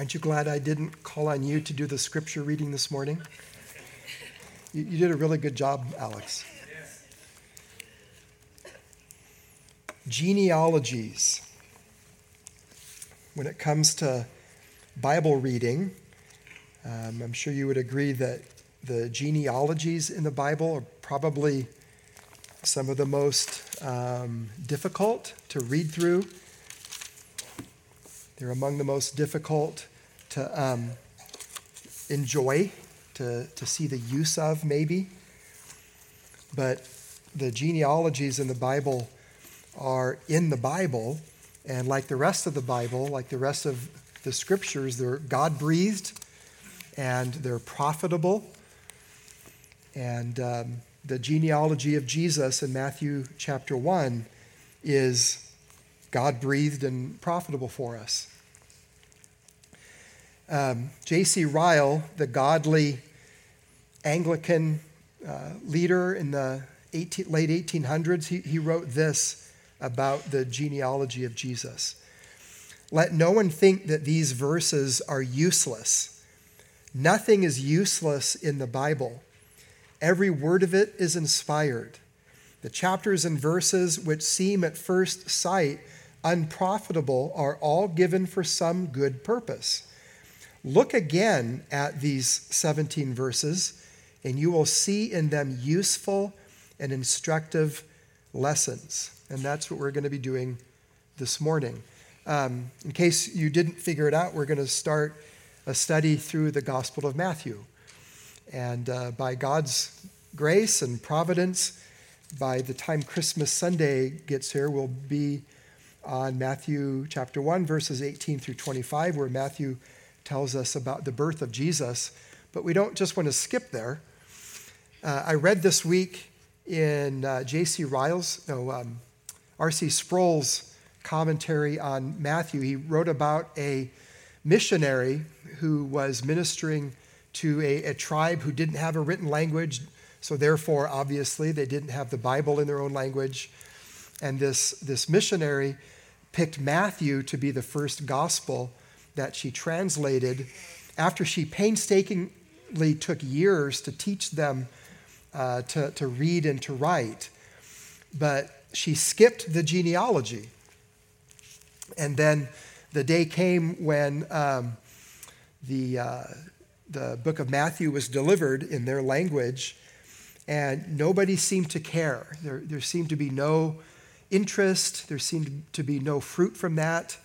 Aren't you glad I didn't call on you to do the scripture reading this morning? You, you did a really good job, Alex. Genealogies. When it comes to Bible reading, um, I'm sure you would agree that the genealogies in the Bible are probably some of the most um, difficult to read through. They're among the most difficult to um, enjoy, to, to see the use of, maybe. But the genealogies in the Bible are in the Bible, and like the rest of the Bible, like the rest of the scriptures, they're God breathed and they're profitable. And um, the genealogy of Jesus in Matthew chapter 1 is God breathed and profitable for us. Um, J.C. Ryle, the godly Anglican uh, leader in the 18, late 1800s, he, he wrote this about the genealogy of Jesus. Let no one think that these verses are useless. Nothing is useless in the Bible. Every word of it is inspired. The chapters and verses which seem at first sight unprofitable are all given for some good purpose. Look again at these 17 verses, and you will see in them useful and instructive lessons. And that's what we're going to be doing this morning. Um, in case you didn't figure it out, we're going to start a study through the Gospel of Matthew. And uh, by God's grace and providence, by the time Christmas Sunday gets here, we'll be on Matthew chapter 1, verses 18 through 25, where Matthew tells us about the birth of Jesus. But we don't just want to skip there. Uh, I read this week in uh, J.C. Ryle's, no, um, R.C. Sproul's commentary on Matthew. He wrote about a missionary who was ministering to a, a tribe who didn't have a written language. So, therefore, obviously, they didn't have the Bible in their own language. And this, this missionary picked Matthew to be the first gospel that she translated after she painstakingly took years to teach them uh, to, to read and to write. But she skipped the genealogy. And then the day came when um, the, uh, the book of Matthew was delivered in their language, and nobody seemed to care. There, there seemed to be no interest, there seemed to be no fruit from that.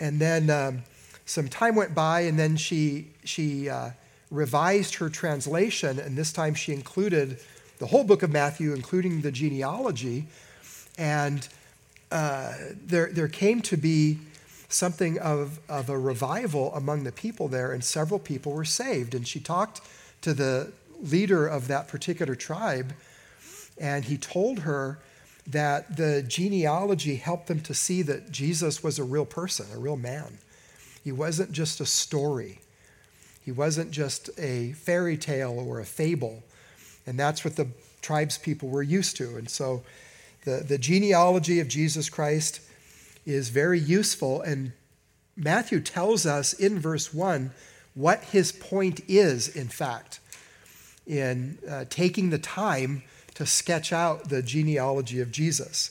And then um, some time went by, and then she, she uh, revised her translation, and this time she included the whole book of Matthew, including the genealogy. And uh, there, there came to be something of, of a revival among the people there, and several people were saved. And she talked to the leader of that particular tribe, and he told her that the genealogy helped them to see that Jesus was a real person, a real man. He wasn't just a story, he wasn't just a fairy tale or a fable. And that's what the tribes people were used to. And so the, the genealogy of Jesus Christ is very useful. And Matthew tells us in verse 1 what his point is, in fact, in uh, taking the time to sketch out the genealogy of Jesus.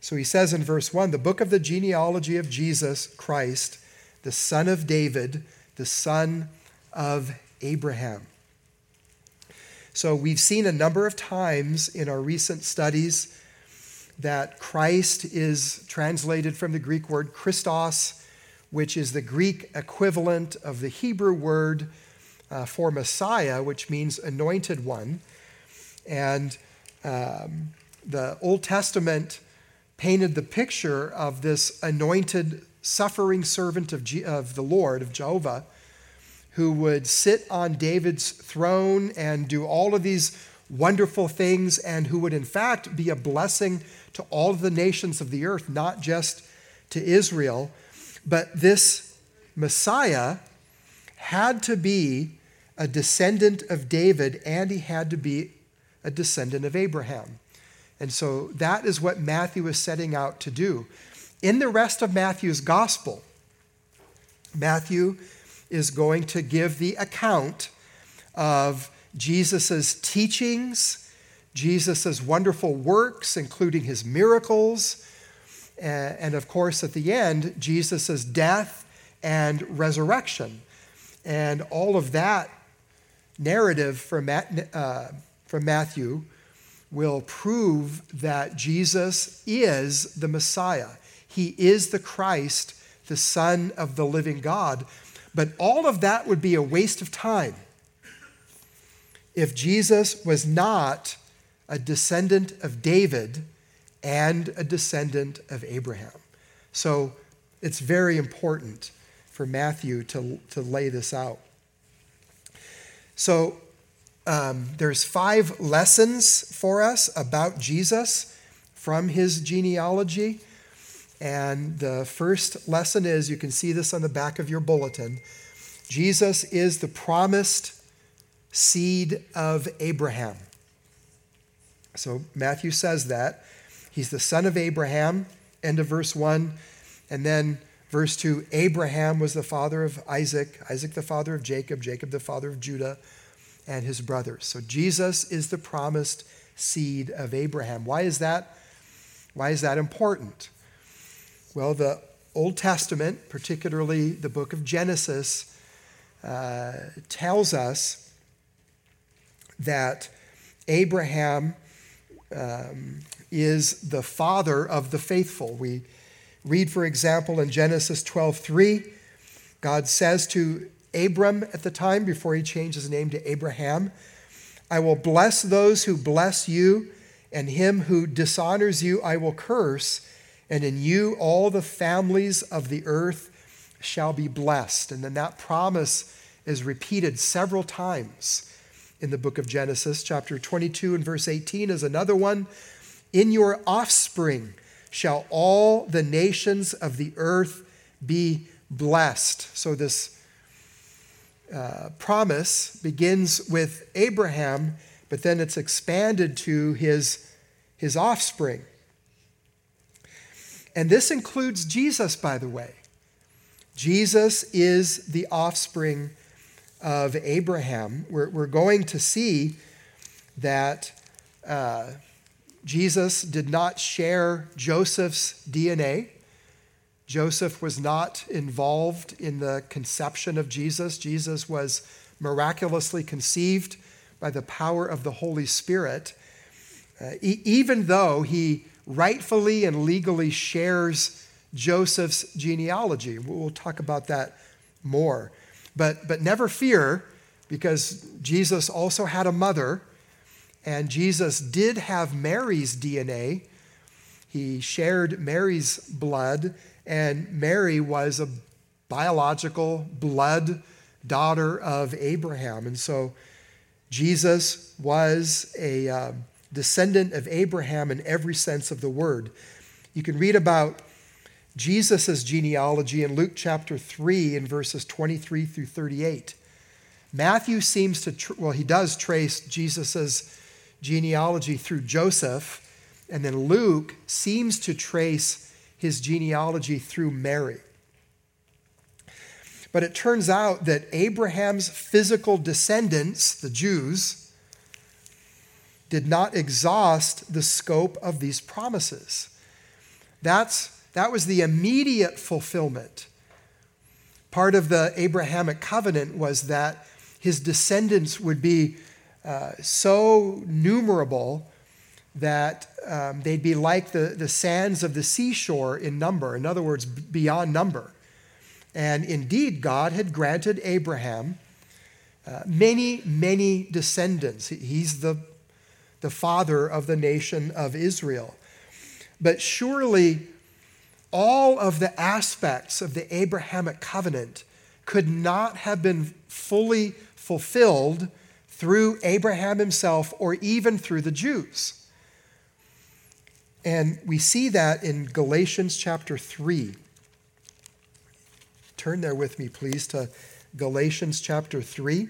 So he says in verse 1 the book of the genealogy of Jesus Christ, the son of David, the son of Abraham. So we've seen a number of times in our recent studies that Christ is translated from the Greek word Christos, which is the Greek equivalent of the Hebrew word uh, for Messiah, which means anointed one. And um, the Old Testament painted the picture of this anointed, suffering servant of, G- of the Lord, of Jehovah, who would sit on David's throne and do all of these wonderful things, and who would, in fact, be a blessing to all of the nations of the earth, not just to Israel. But this Messiah had to be a descendant of David and he had to be a descendant of Abraham. And so that is what Matthew is setting out to do. In the rest of Matthew's gospel, Matthew is going to give the account of Jesus' teachings, Jesus' wonderful works, including his miracles, and of course, at the end, Jesus' death and resurrection. And all of that narrative from, from Matthew will prove that Jesus is the Messiah. He is the Christ, the Son of the living God. But all of that would be a waste of time if Jesus was not a descendant of David and a descendant of Abraham. So it's very important for Matthew to, to lay this out. So um, there's five lessons for us about Jesus from his genealogy. And the first lesson is you can see this on the back of your bulletin Jesus is the promised seed of Abraham. So Matthew says that. He's the son of Abraham, end of verse 1. And then verse 2 Abraham was the father of Isaac, Isaac the father of Jacob, Jacob the father of Judah and his brothers. So Jesus is the promised seed of Abraham. Why is that? Why is that important? Well, the Old Testament, particularly the book of Genesis, uh, tells us that Abraham um, is the father of the faithful. We read, for example, in Genesis 12:3, God says to Abram at the time, before he changed his name to Abraham. I will bless those who bless you, and him who dishonors you I will curse, and in you all the families of the earth shall be blessed. And then that promise is repeated several times in the book of Genesis. Chapter 22 and verse 18 is another one. In your offspring shall all the nations of the earth be blessed. So, this uh, promise begins with Abraham, but then it's expanded to his, his offspring. And this includes Jesus, by the way. Jesus is the offspring of Abraham. We're, we're going to see that uh, Jesus did not share Joseph's DNA. Joseph was not involved in the conception of Jesus. Jesus was miraculously conceived by the power of the Holy Spirit, uh, e- even though he rightfully and legally shares Joseph's genealogy. We'll talk about that more. But, but never fear, because Jesus also had a mother, and Jesus did have Mary's DNA. He shared Mary's blood and Mary was a biological blood daughter of Abraham. And so Jesus was a uh, descendant of Abraham in every sense of the word. You can read about Jesus' genealogy in Luke chapter 3 in verses 23 through 38. Matthew seems to, tr- well, he does trace Jesus' genealogy through Joseph, and then Luke seems to trace his genealogy through Mary. But it turns out that Abraham's physical descendants, the Jews, did not exhaust the scope of these promises. That's, that was the immediate fulfillment. Part of the Abrahamic covenant was that his descendants would be uh, so numerable that um, they'd be like the, the sands of the seashore in number, in other words, beyond number. And indeed, God had granted Abraham uh, many, many descendants. He's the, the father of the nation of Israel. But surely, all of the aspects of the Abrahamic covenant could not have been fully fulfilled through Abraham himself or even through the Jews. And we see that in Galatians chapter 3. Turn there with me, please, to Galatians chapter 3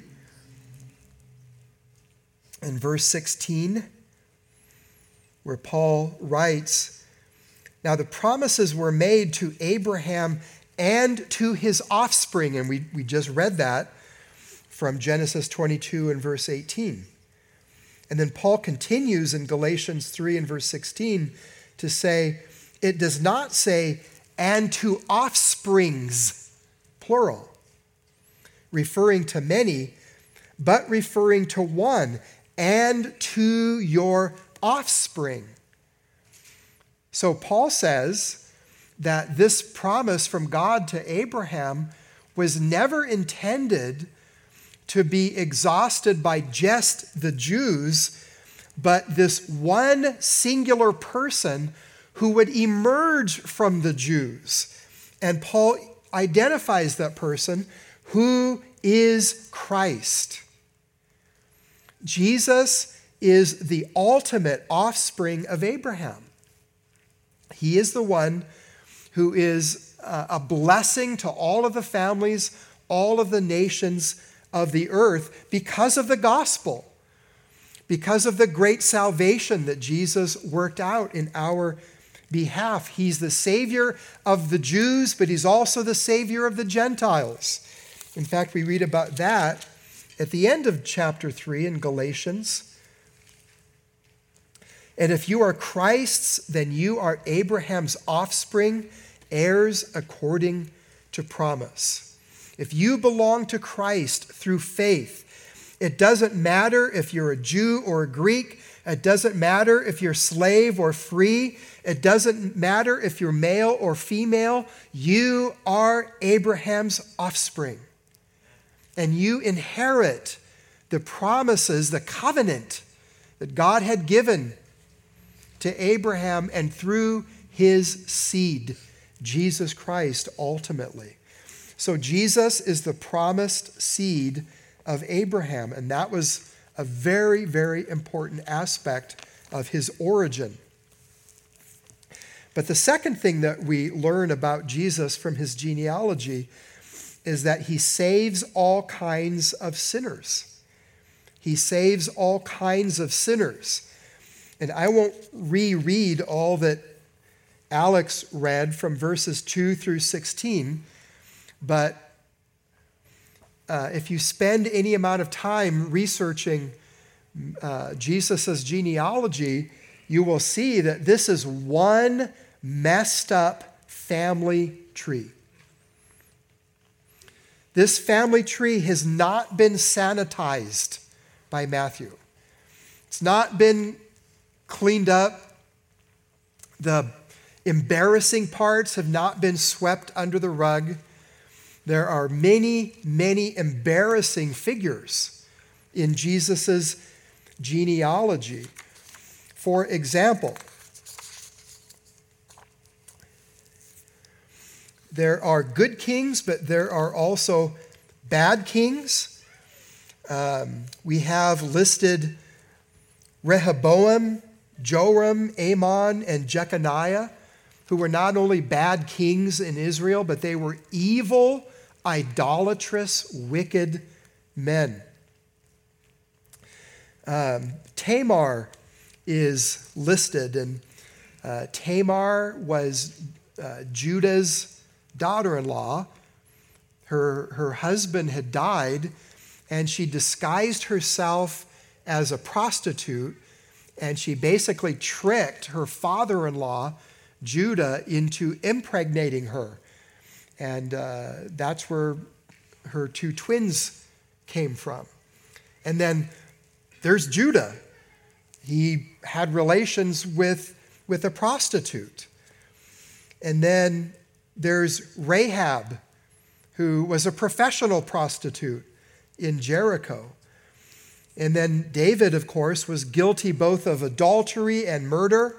and verse 16, where Paul writes Now the promises were made to Abraham and to his offspring. And we, we just read that from Genesis 22 and verse 18. And then Paul continues in Galatians 3 and verse 16 to say, it does not say, and to offsprings, plural, referring to many, but referring to one, and to your offspring. So Paul says that this promise from God to Abraham was never intended to be exhausted by just the Jews, but this one singular person who would emerge from the Jews. And Paul identifies that person who is Christ. Jesus is the ultimate offspring of Abraham. He is the one who is uh, a blessing to all of the families, all of the nations of the earth because of the gospel, because of the great salvation that Jesus worked out in our behalf. He's the Savior of the Jews, but He's also the Savior of the Gentiles. In fact, we read about that at the end of chapter 3 in Galatians. And if you are Christ's, then you are Abraham's offspring, heirs according to promise. If you belong to Christ through faith, it doesn't matter if you're a Jew or a Greek. It doesn't matter if you're slave or free. It doesn't matter if you're male or female. You are Abraham's offspring. And you inherit the promises, the covenant that God had given to Abraham and through his seed, Jesus Christ, ultimately. So Jesus is the promised seed of Abraham, and that was a very, very important aspect of his origin. But the second thing that we learn about Jesus from his genealogy is that he saves all kinds of sinners. He saves all kinds of sinners. And I won't reread all that Alex read from verses 2 through 16, but uh, if you spend any amount of time researching uh, Jesus' genealogy, you will see that this is one messed up family tree. This family tree has not been sanitized by Matthew. It's not been cleaned up. The embarrassing parts have not been swept under the rug. There are many, many embarrassing figures in Jesus' genealogy. For example, there are good kings, but there are also bad kings. Um, we have listed Rehoboam, Joram, Amon, and Jeconiah, who were not only bad kings in Israel, but they were evil, idolatrous, wicked men. Um, Tamar is listed, and uh, Tamar was uh, Judah's daughter in law. Her, her husband had died, and she disguised herself as a prostitute, and she basically tricked her father in law, Judah, into impregnating her. And uh, that's where her two twins came from. And then there's Judah. He had relations with, with a prostitute. And then there's Rahab, who was a professional prostitute in Jericho. And then David, of course, was guilty both of adultery and murder,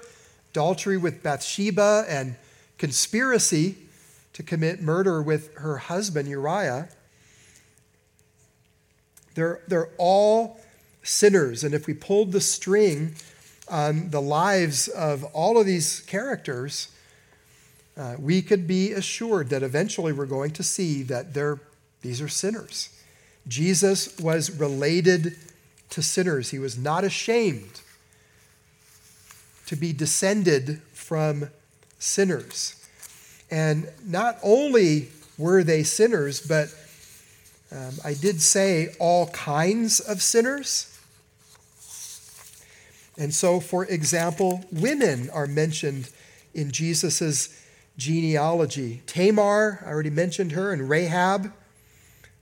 adultery with Bathsheba and conspiracy to commit murder with her husband Uriah. They're, they're all sinners. And if we pulled the string on the lives of all of these characters, uh, we could be assured that eventually we're going to see that they're, these are sinners. Jesus was related to sinners. He was not ashamed to be descended from sinners. And not only were they sinners, but um, I did say all kinds of sinners. And so, for example, women are mentioned in Jesus' genealogy. Tamar, I already mentioned her, and Rahab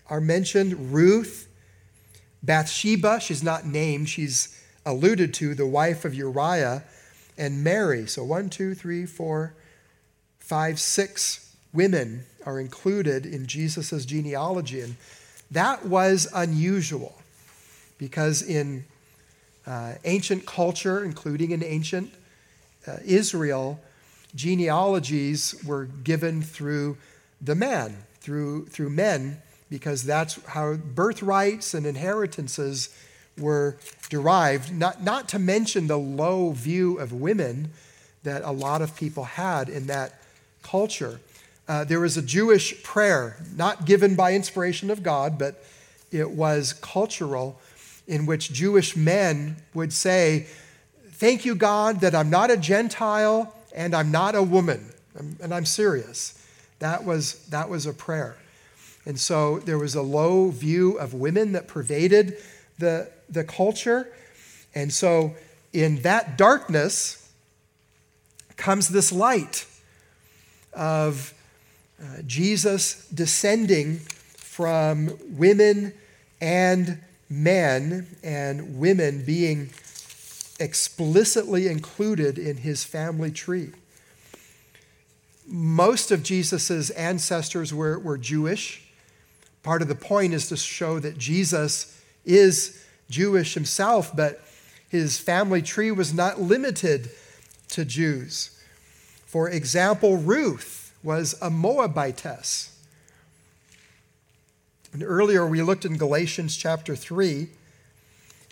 are mentioned. Ruth, Bathsheba, she's not named, she's alluded to, the wife of Uriah, and Mary. So one, two, three, four, five, six women are included in Jesus' genealogy. And that was unusual because in uh, ancient culture, including in ancient uh, Israel, genealogies were given through the man, through, through men, because that's how birthrights and inheritances were derived, not, not to mention the low view of women that a lot of people had in that culture. Uh, there was a Jewish prayer, not given by inspiration of God, but it was cultural, in which Jewish men would say, Thank you, God, that I'm not a Gentile and I'm not a woman. And I'm serious. That was, that was a prayer. And so there was a low view of women that pervaded the, the culture. And so in that darkness comes this light of uh, Jesus descending from women and men, and women being explicitly included in his family tree. Most of Jesus' ancestors were, were Jewish. Part of the point is to show that Jesus is Jewish himself, but his family tree was not limited to Jews. For example, Ruth was a Moabitess. And earlier we looked in Galatians chapter 3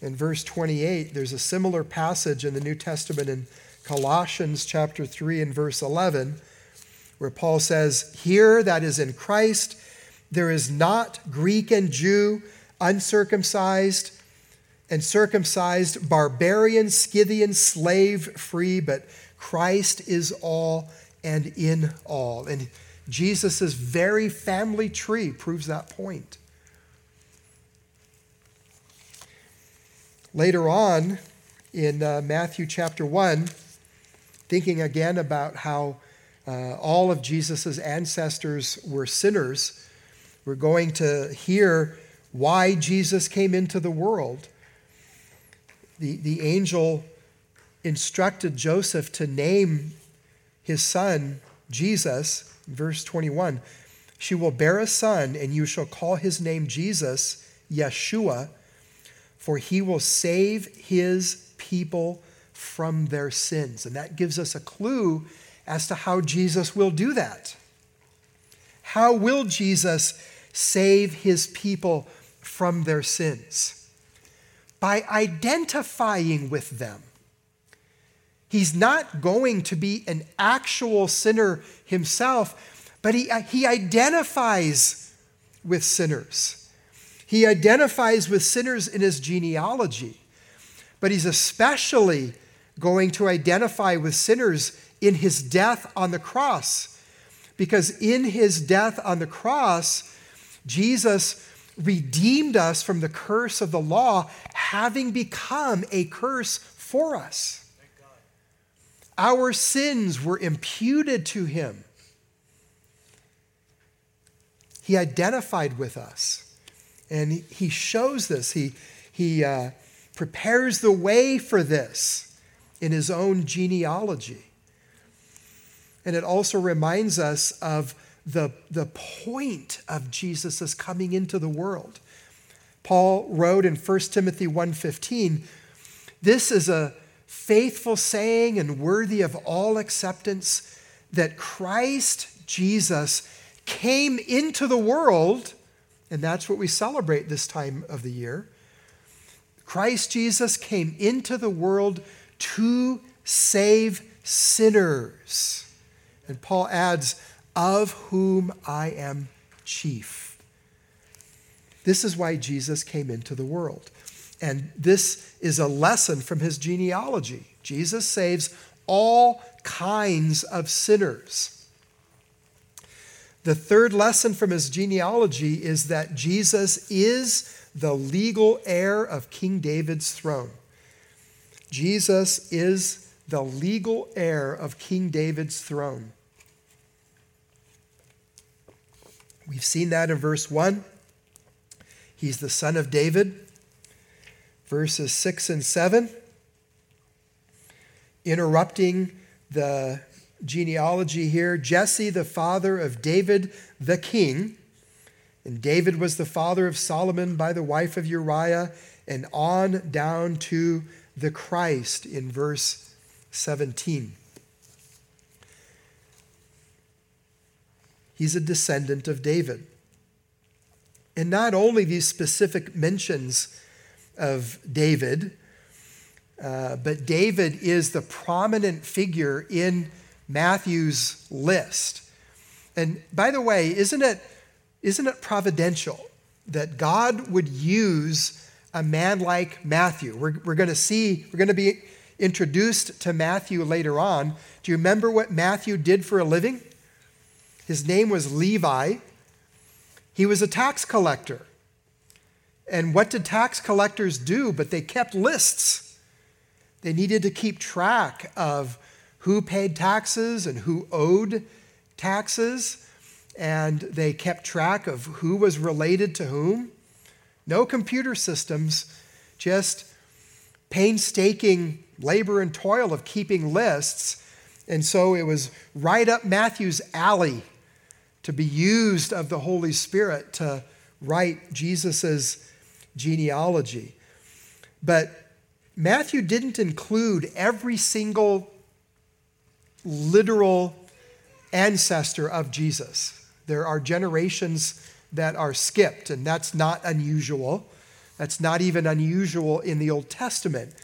in verse 28. There's a similar passage in the New Testament in Colossians chapter 3 and verse 11 where Paul says, Here that is in Christ, there is not Greek and Jew, uncircumcised and circumcised, barbarian, Scythian, slave free, but Christ is all and in all. And Jesus' very family tree proves that point. Later on in uh, Matthew chapter 1, thinking again about how uh, all of Jesus' ancestors were sinners, we're going to hear why Jesus came into the world. The, the angel instructed Joseph to name his son Jesus, verse 21. She will bear a son, and you shall call his name Jesus, Yeshua, for he will save his people from their sins. And that gives us a clue as to how Jesus will do that. How will Jesus save his people from their sins? By identifying with them. He's not going to be an actual sinner himself, but he, he identifies with sinners. He identifies with sinners in his genealogy, but he's especially going to identify with sinners in his death on the cross. Because in his death on the cross, Jesus redeemed us from the curse of the law, having become a curse for us. Our sins were imputed to him. He identified with us. And he shows this. He, he uh, prepares the way for this in his own genealogy. And it also reminds us of the, the point of Jesus' coming into the world. Paul wrote in 1 Timothy 1:15, this is a faithful saying and worthy of all acceptance that Christ Jesus came into the world, and that's what we celebrate this time of the year. Christ Jesus came into the world to save sinners. And Paul adds, of whom I am chief. This is why Jesus came into the world. And this is a lesson from his genealogy. Jesus saves all kinds of sinners. The third lesson from his genealogy is that Jesus is the legal heir of King David's throne. Jesus is the legal heir of King David's throne. We've seen that in verse 1. He's the son of David. Verses 6 and 7, interrupting the genealogy here Jesse, the father of David the king. And David was the father of Solomon by the wife of Uriah, and on down to the Christ in verse 17. He's a descendant of David. And not only these specific mentions of David, uh, but David is the prominent figure in Matthew's list. And by the way, isn't it, isn't it providential that God would use a man like Matthew? We're, we're going to see, we're going to be introduced to Matthew later on. Do you remember what Matthew did for a living? His name was Levi. He was a tax collector. And what did tax collectors do? But they kept lists. They needed to keep track of who paid taxes and who owed taxes, and they kept track of who was related to whom. No computer systems, just painstaking labor and toil of keeping lists. And so it was right up Matthew's alley to be used of the Holy Spirit to write Jesus' genealogy. But Matthew didn't include every single literal ancestor of Jesus. There are generations that are skipped, and that's not unusual. That's not even unusual in the Old Testament,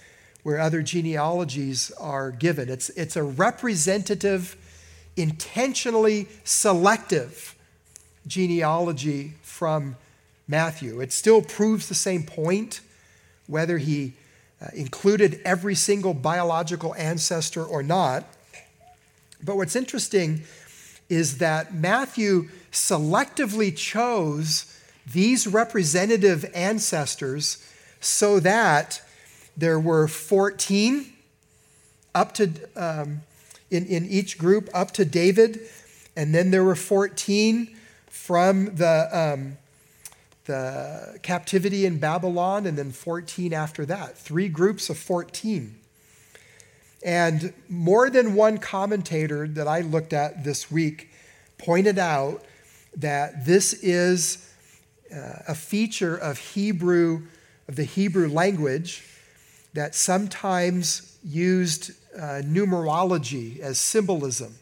where other genealogies are given. It's, it's a representative, intentionally selective genealogy from Matthew. It still proves the same point, whether he uh, included every single biological ancestor or not. But what's interesting is that Matthew selectively chose these representative ancestors so that there were 14 up to um, in, in each group up to David, and then there were 14 from the um, the captivity in Babylon, and then 14 after that. Three groups of 14. And more than one commentator that I looked at this week pointed out that this is uh, a feature of Hebrew, of the Hebrew language, that sometimes used uh, numerology as symbolism.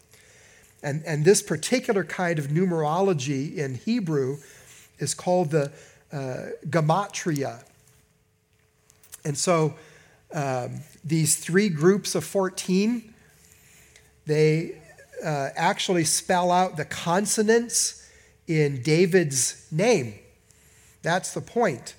And, and this particular kind of numerology in Hebrew is called the uh, gematria. And so um, these three groups of 14, they uh, actually spell out the consonants in David's name. That's the point.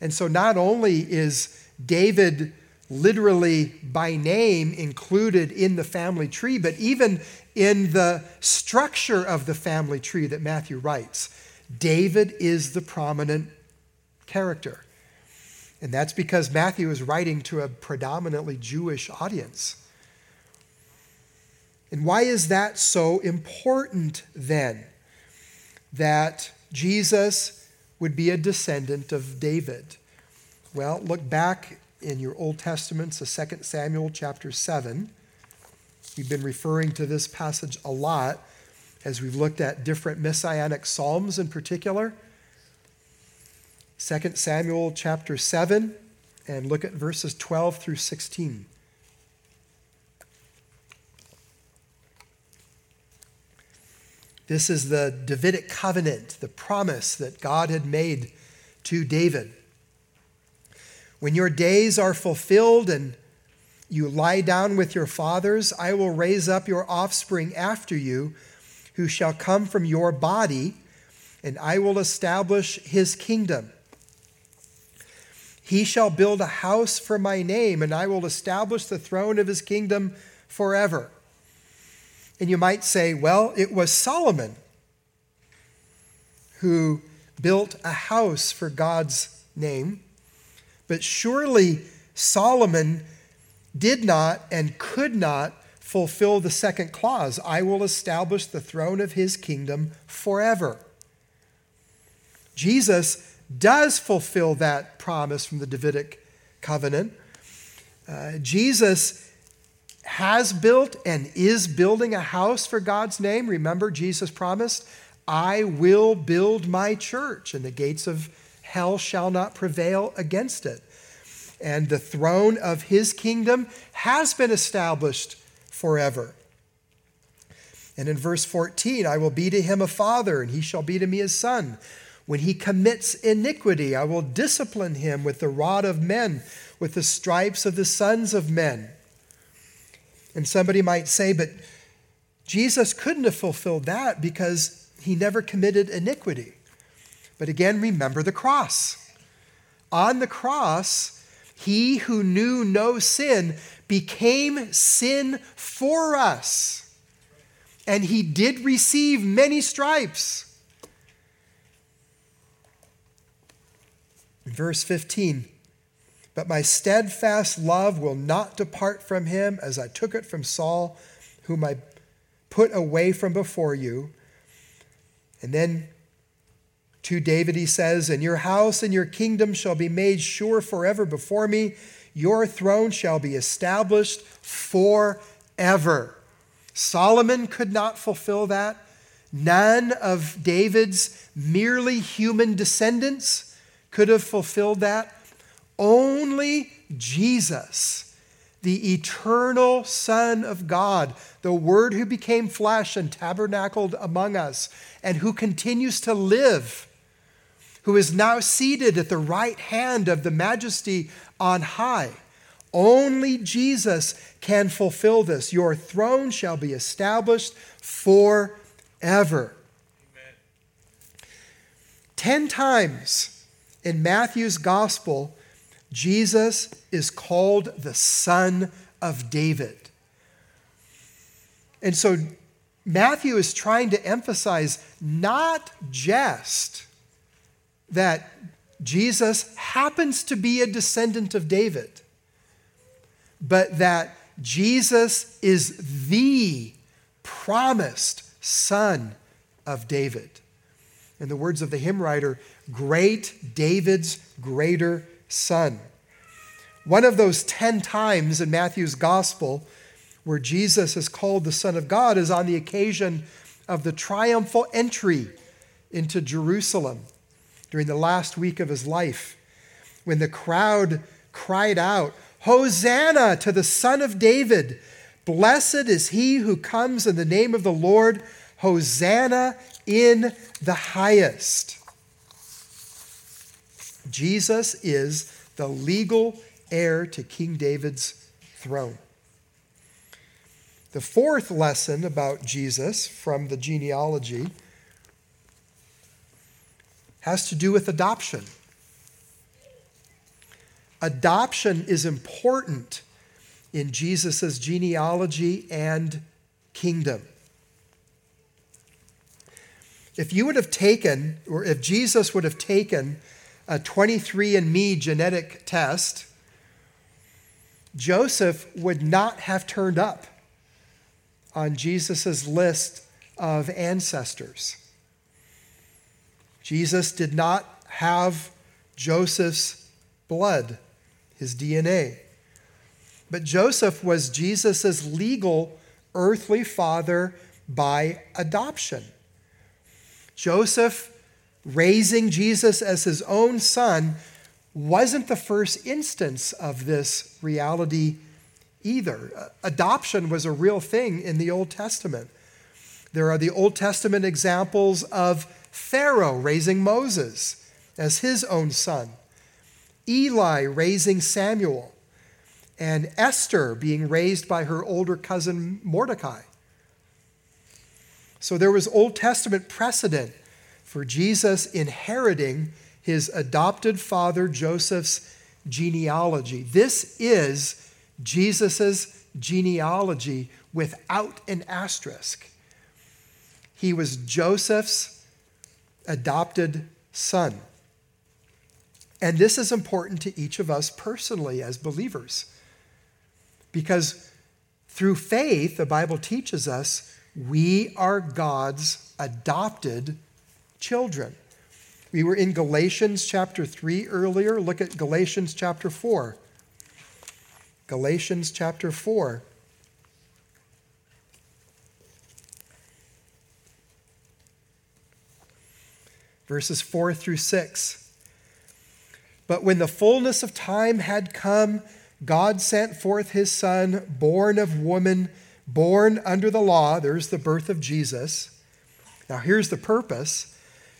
And so not only is David literally by name included in the family tree, but even in the structure of the family tree that Matthew writes, David is the prominent character. And that's because Matthew is writing to a predominantly Jewish audience. And why is that so important then? That Jesus would be a descendant of David. Well, look back in your Old Testaments, the 2 Samuel chapter 7. We've been referring to this passage a lot as we've looked at different messianic psalms in particular. 2 Samuel chapter 7, and look at verses 12 through 16. This is the Davidic covenant, the promise that God had made to David. When your days are fulfilled and you lie down with your fathers, I will raise up your offspring after you who shall come from your body, and I will establish his kingdom. He shall build a house for my name, and I will establish the throne of his kingdom forever. And you might say, well, it was Solomon who built a house for God's name, but surely Solomon did not and could not fulfill the second clause I will establish the throne of his kingdom forever. Jesus does fulfill that promise from the Davidic covenant. Uh, Jesus has built and is building a house for God's name. Remember, Jesus promised, I will build my church, and the gates of hell shall not prevail against it. And the throne of his kingdom has been established forever. And in verse 14, I will be to him a father, and he shall be to me a son. When he commits iniquity, I will discipline him with the rod of men, with the stripes of the sons of men. And somebody might say, but Jesus couldn't have fulfilled that because he never committed iniquity. But again, remember the cross. On the cross, he who knew no sin became sin for us. And he did receive many stripes. Verse 15 But my steadfast love will not depart from him as I took it from Saul, whom I put away from before you. And then to David he says, And your house and your kingdom shall be made sure forever before me. Your throne shall be established forever. Solomon could not fulfill that. None of David's merely human descendants could have fulfilled that? Only Jesus, the eternal Son of God, the Word who became flesh and tabernacled among us, and who continues to live, who is now seated at the right hand of the majesty on high. Only Jesus can fulfill this. Your throne shall be established forever. Amen. Ten times in Matthew's gospel, Jesus is called the Son of David. And so Matthew is trying to emphasize not just that Jesus happens to be a descendant of David, but that Jesus is the promised Son of David. In the words of the hymn writer, great David's greater son. One of those 10 times in Matthew's gospel where Jesus is called the Son of God is on the occasion of the triumphal entry into Jerusalem during the last week of his life when the crowd cried out, Hosanna to the Son of David! Blessed is he who comes in the name of the Lord. Hosanna in the highest. Jesus is the legal heir to King David's throne. The fourth lesson about Jesus from the genealogy has to do with adoption. Adoption is important in Jesus' genealogy and kingdom. If you would have taken, or if Jesus would have taken a 23andMe genetic test, Joseph would not have turned up on Jesus' list of ancestors. Jesus did not have Joseph's blood, his DNA. But Joseph was Jesus' legal earthly father by adoption. Joseph raising Jesus as his own son wasn't the first instance of this reality either. Adoption was a real thing in the Old Testament. There are the Old Testament examples of Pharaoh raising Moses as his own son, Eli raising Samuel, and Esther being raised by her older cousin Mordecai. So there was Old Testament precedent for Jesus inheriting his adopted father Joseph's genealogy. This is Jesus' genealogy without an asterisk. He was Joseph's adopted son. And this is important to each of us personally as believers. Because through faith, the Bible teaches us we are God's adopted children. We were in Galatians chapter 3 earlier. Look at Galatians chapter 4. Galatians chapter 4. Verses 4 through 6. But when the fullness of time had come, God sent forth his Son, born of woman, born under the law. There's the birth of Jesus. Now, here's the purpose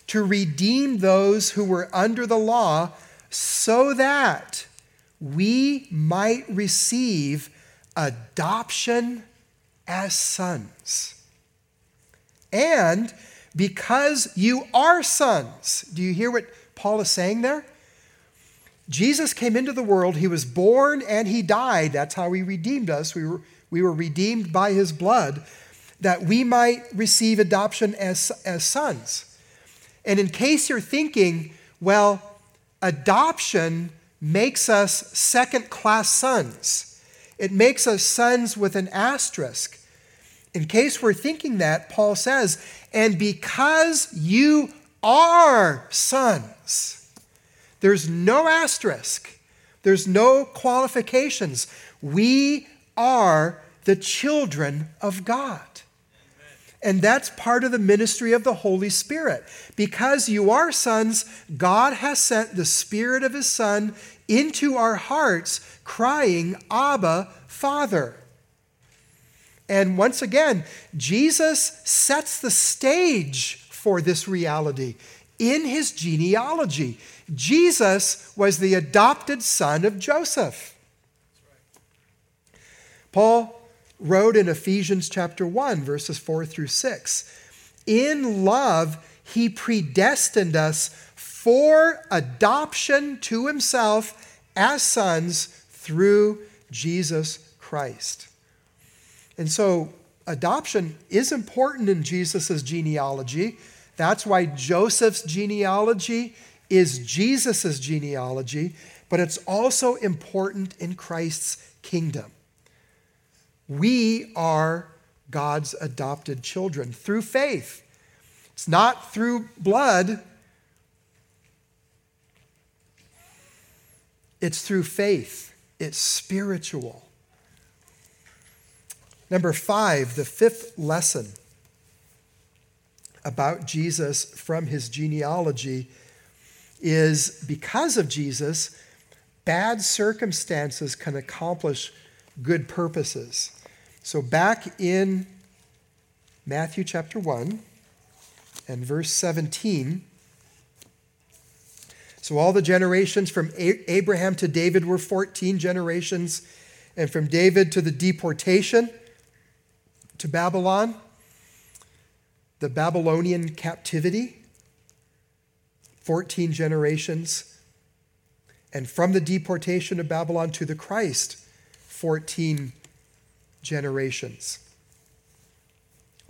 to redeem those who were under the law so that we might receive adoption as sons. And because you are sons, do you hear what Paul is saying there? Jesus came into the world, he was born and he died. That's how he redeemed us. We were, we were redeemed by his blood that we might receive adoption as, as sons. And in case you're thinking, well, adoption makes us second class sons, it makes us sons with an asterisk. In case we're thinking that, Paul says, and because you are sons, there's no asterisk, there's no qualifications. We are the children of God. And that's part of the ministry of the Holy Spirit. Because you are sons, God has sent the Spirit of His Son into our hearts, crying, Abba, Father. And once again, Jesus sets the stage for this reality in his genealogy. Jesus was the adopted son of Joseph. Paul wrote in Ephesians chapter 1, verses 4 through 6. In love, he predestined us for adoption to himself as sons through Jesus Christ. And so, adoption is important in Jesus' genealogy. That's why Joseph's genealogy is Jesus' genealogy, but it's also important in Christ's kingdom. We are God's adopted children through faith. It's not through blood, it's through faith. It's spiritual. Number five, the fifth lesson about Jesus from his genealogy is because of Jesus, bad circumstances can accomplish good purposes. So, back in Matthew chapter 1 and verse 17. So, all the generations from Abraham to David were 14 generations, and from David to the deportation to Babylon, the Babylonian captivity, 14 generations, and from the deportation of Babylon to the Christ, 14 generations.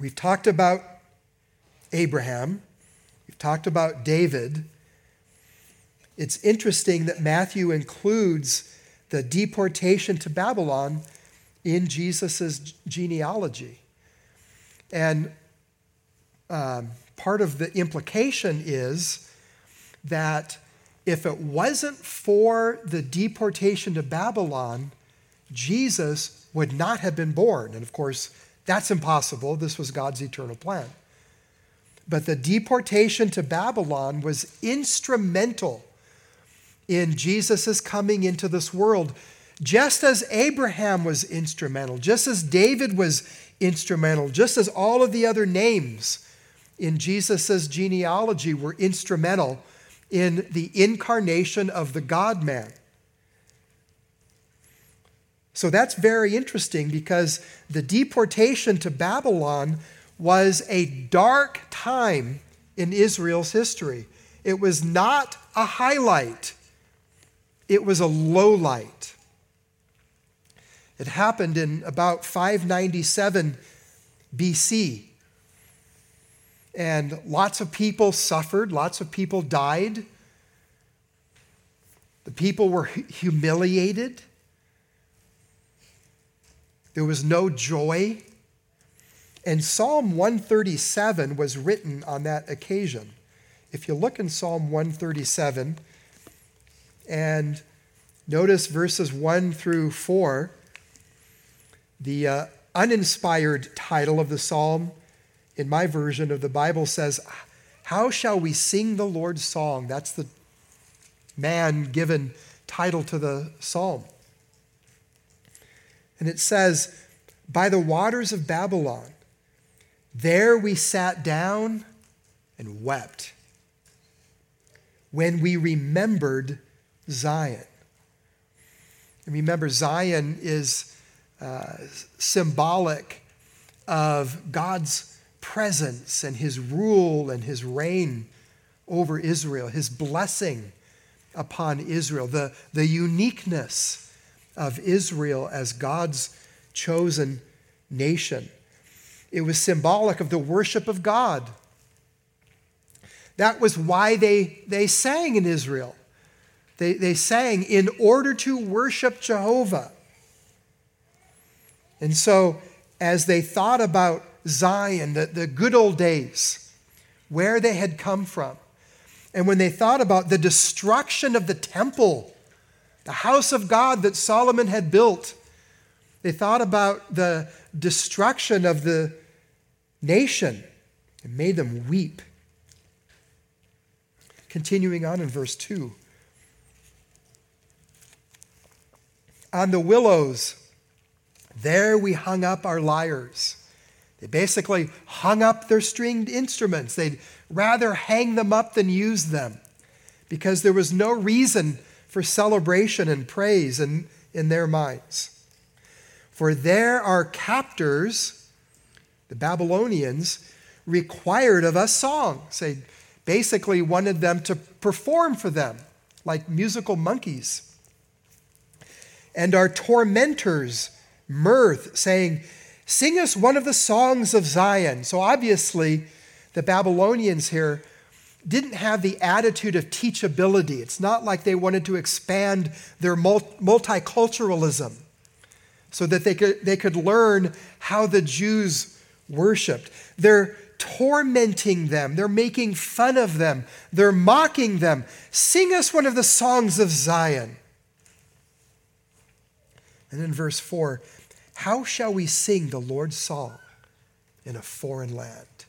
We've talked about Abraham, we've talked about David. It's interesting that Matthew includes the deportation to Babylon in Jesus' genealogy. And um, part of the implication is that if it wasn't for the deportation to Babylon, Jesus would not have been born. And of course, that's impossible. This was God's eternal plan. But the deportation to Babylon was instrumental in Jesus' coming into this world, just as Abraham was instrumental, just as David was instrumental, just as all of the other names in Jesus' genealogy were instrumental in the incarnation of the God man. So that's very interesting because the deportation to Babylon was a dark time in Israel's history. It was not a highlight, it was a low light. It happened in about 597 BC. and lots of people suffered, lots of people died. The people were humiliated. There was no joy. And Psalm 137 was written on that occasion. If you look in Psalm 137 and notice verses 1 through 4, the uh, uninspired title of the psalm in my version of the Bible says, How shall we sing the Lord's song? That's the man given title to the psalm. And it says, By the waters of Babylon, there we sat down and wept when we remembered Zion. And remember, Zion is uh, symbolic of God's presence and his rule and his reign over Israel, his blessing upon Israel, the, the uniqueness of Israel as God's chosen nation. It was symbolic of the worship of God. That was why they, they sang in Israel. They, they sang in order to worship Jehovah. And so, as they thought about Zion, the, the good old days, where they had come from, and when they thought about the destruction of the temple, the house of God that Solomon had built, they thought about the destruction of the nation. and made them weep. Continuing on in verse 2. On the willows, there we hung up our lyres. They basically hung up their stringed instruments. They'd rather hang them up than use them because there was no reason for celebration and praise in, in their minds. For there our captors, the Babylonians, required of us songs. They basically wanted them to perform for them like musical monkeys. And our tormentors, mirth, saying, Sing us one of the songs of Zion. So obviously, the Babylonians here didn't have the attitude of teachability. It's not like they wanted to expand their multiculturalism so that they could, they could learn how the Jews worshiped. They're tormenting them, they're making fun of them, they're mocking them. Sing us one of the songs of Zion. And in verse 4, how shall we sing the Lord's song in a foreign land?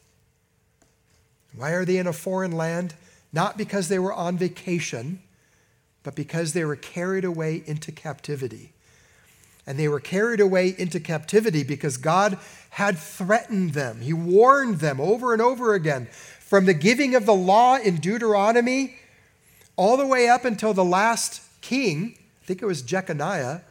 Why are they in a foreign land? Not because they were on vacation, but because they were carried away into captivity. And they were carried away into captivity because God had threatened them. He warned them over and over again. From the giving of the law in Deuteronomy all the way up until the last king, I think it was Jeconiah,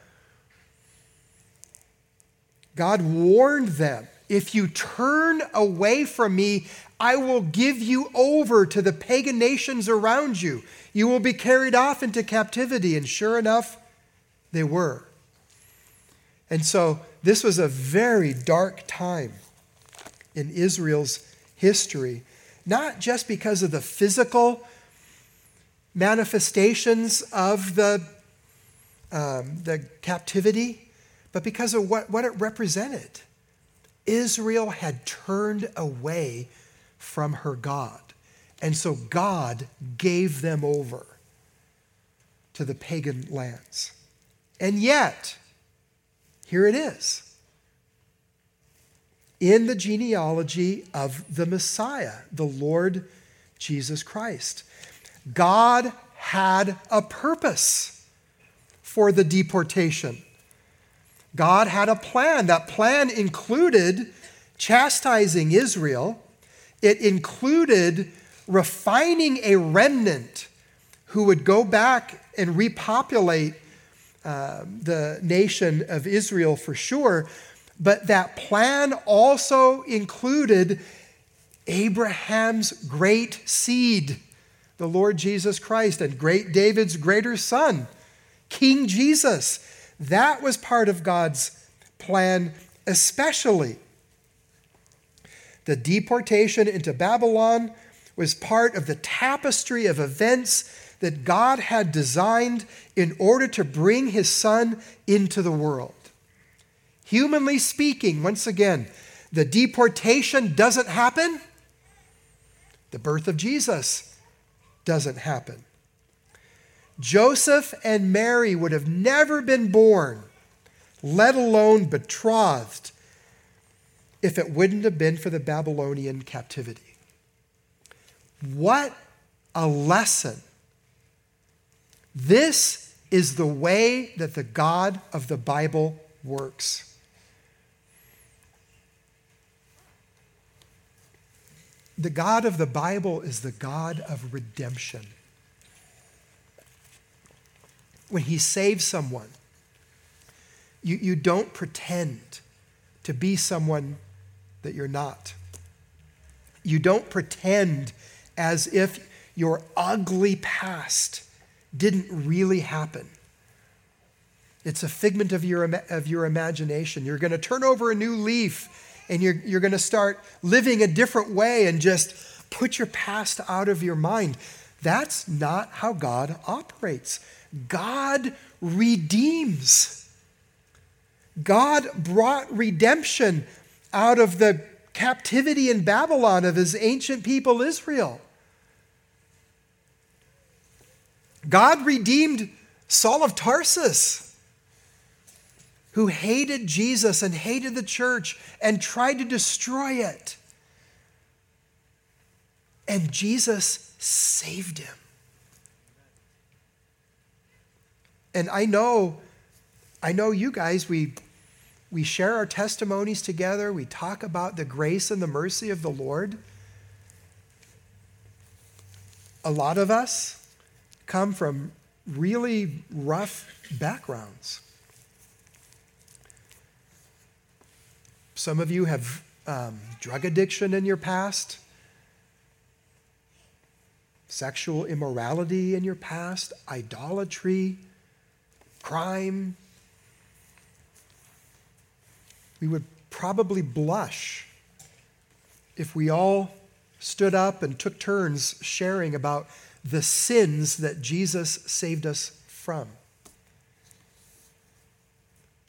God warned them if you turn away from me, I will give you over to the pagan nations around you. You will be carried off into captivity. And sure enough, they were. And so this was a very dark time in Israel's history, not just because of the physical manifestations of the, um, the captivity, but because of what, what it represented. Israel had turned away from her God. And so God gave them over to the pagan lands. And yet, here it is in the genealogy of the Messiah, the Lord Jesus Christ. God had a purpose for the deportation. God had a plan. That plan included chastising Israel, it included refining a remnant who would go back and repopulate uh, the nation of Israel for sure. But that plan also included Abraham's great seed, the Lord Jesus Christ, and great David's greater son, King Jesus. That was part of God's plan, especially. The deportation into Babylon was part of the tapestry of events that God had designed in order to bring his son into the world. Humanly speaking, once again, the deportation doesn't happen, the birth of Jesus doesn't happen. Joseph and Mary would have never been born, let alone betrothed, if it wouldn't have been for the Babylonian captivity. What a lesson! This is the way that the God of the Bible works. The God of the Bible is the God of redemption. When He saves someone, you, you don't pretend to be someone that you're not. You don't pretend as if your ugly past didn't really happen. It's a figment of your, of your imagination. You're going to turn over a new leaf and you're, you're going to start living a different way and just put your past out of your mind. That's not how God operates. God redeems. God brought redemption out of the captivity in Babylon of his ancient people Israel. God redeemed Saul of Tarsus who hated Jesus and hated the church and tried to destroy it. And Jesus saved him. And I know, I know you guys, we, we share our testimonies together. We talk about the grace and the mercy of the Lord. A lot of us come from really rough backgrounds. Some of you have um, drug addiction in your past, sexual immorality in your past, idolatry, crime. We would probably blush if we all stood up and took turns sharing about the sins that Jesus saved us from.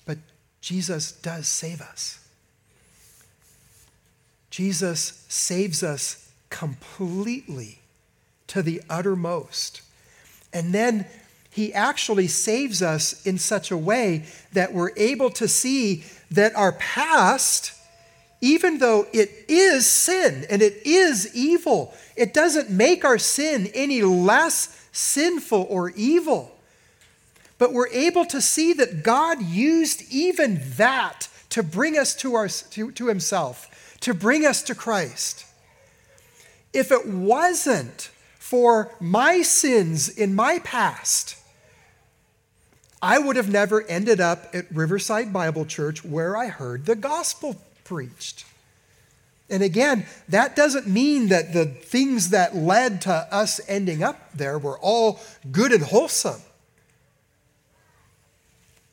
But Jesus does save us. Jesus saves us completely to the uttermost. And then he actually saves us in such a way that we're able to see that our past, even though it is sin and it is evil, it doesn't make our sin any less sinful or evil. But we're able to see that God used even that to bring us to, our, to, to Himself to bring us to Christ. If it wasn't for my sins in my past, I would have never ended up at Riverside Bible Church where I heard the gospel preached. And again, that doesn't mean that the things that led to us ending up there were all good and wholesome.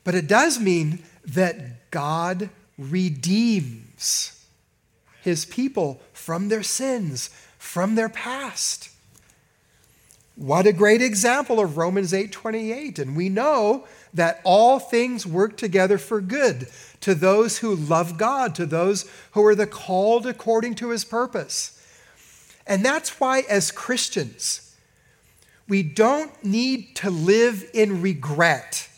But it does mean that God redeems his people from their sins, from their past. What a great example of Romans 8:28 and we know that all things work together for good to those who love God, to those who are the called according to his purpose. And that's why as Christians we don't need to live in regret.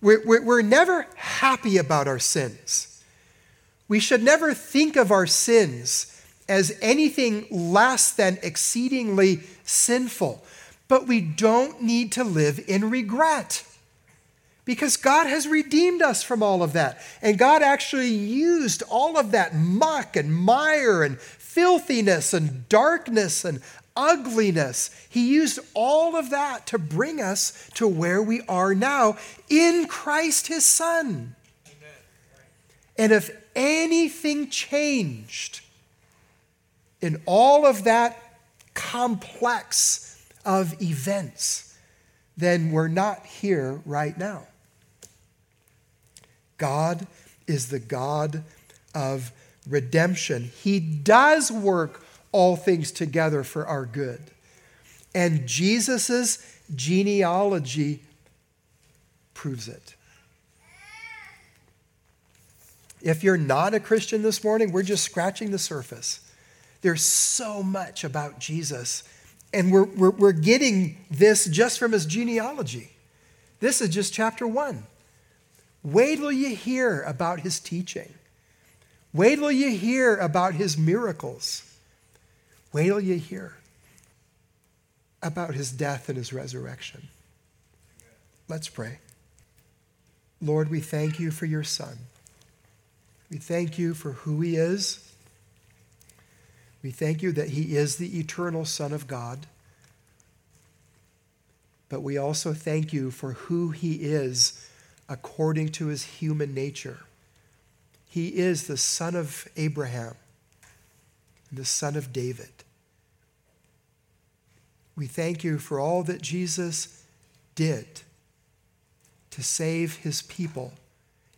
We're, we're, we're never happy about our sins. We should never think of our sins as anything less than exceedingly sinful, but we don't need to live in regret because God has redeemed us from all of that. And God actually used all of that muck and mire and filthiness and darkness and ugliness. He used all of that to bring us to where we are now in Christ his Son. And if anything changed in all of that complex of events, then we're not here right now. God is the God of redemption. He does work all things together for our good. And Jesus' genealogy proves it. If you're not a Christian this morning, we're just scratching the surface. There's so much about Jesus, and we're, we're, we're getting this just from his genealogy. This is just chapter one. Wait till you hear about his teaching. Wait till you hear about his miracles. Wait till you hear about his death and his resurrection. Let's pray. Lord, we thank you for your Son. We thank you for who he is. We thank you that he is the eternal Son of God. But we also thank you for who he is according to his human nature. He is the son of Abraham, the son of David. We thank you for all that Jesus did to save his people,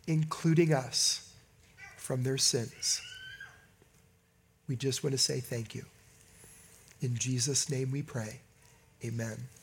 including us, from their sins. We just want to say thank you. In Jesus' name we pray. Amen.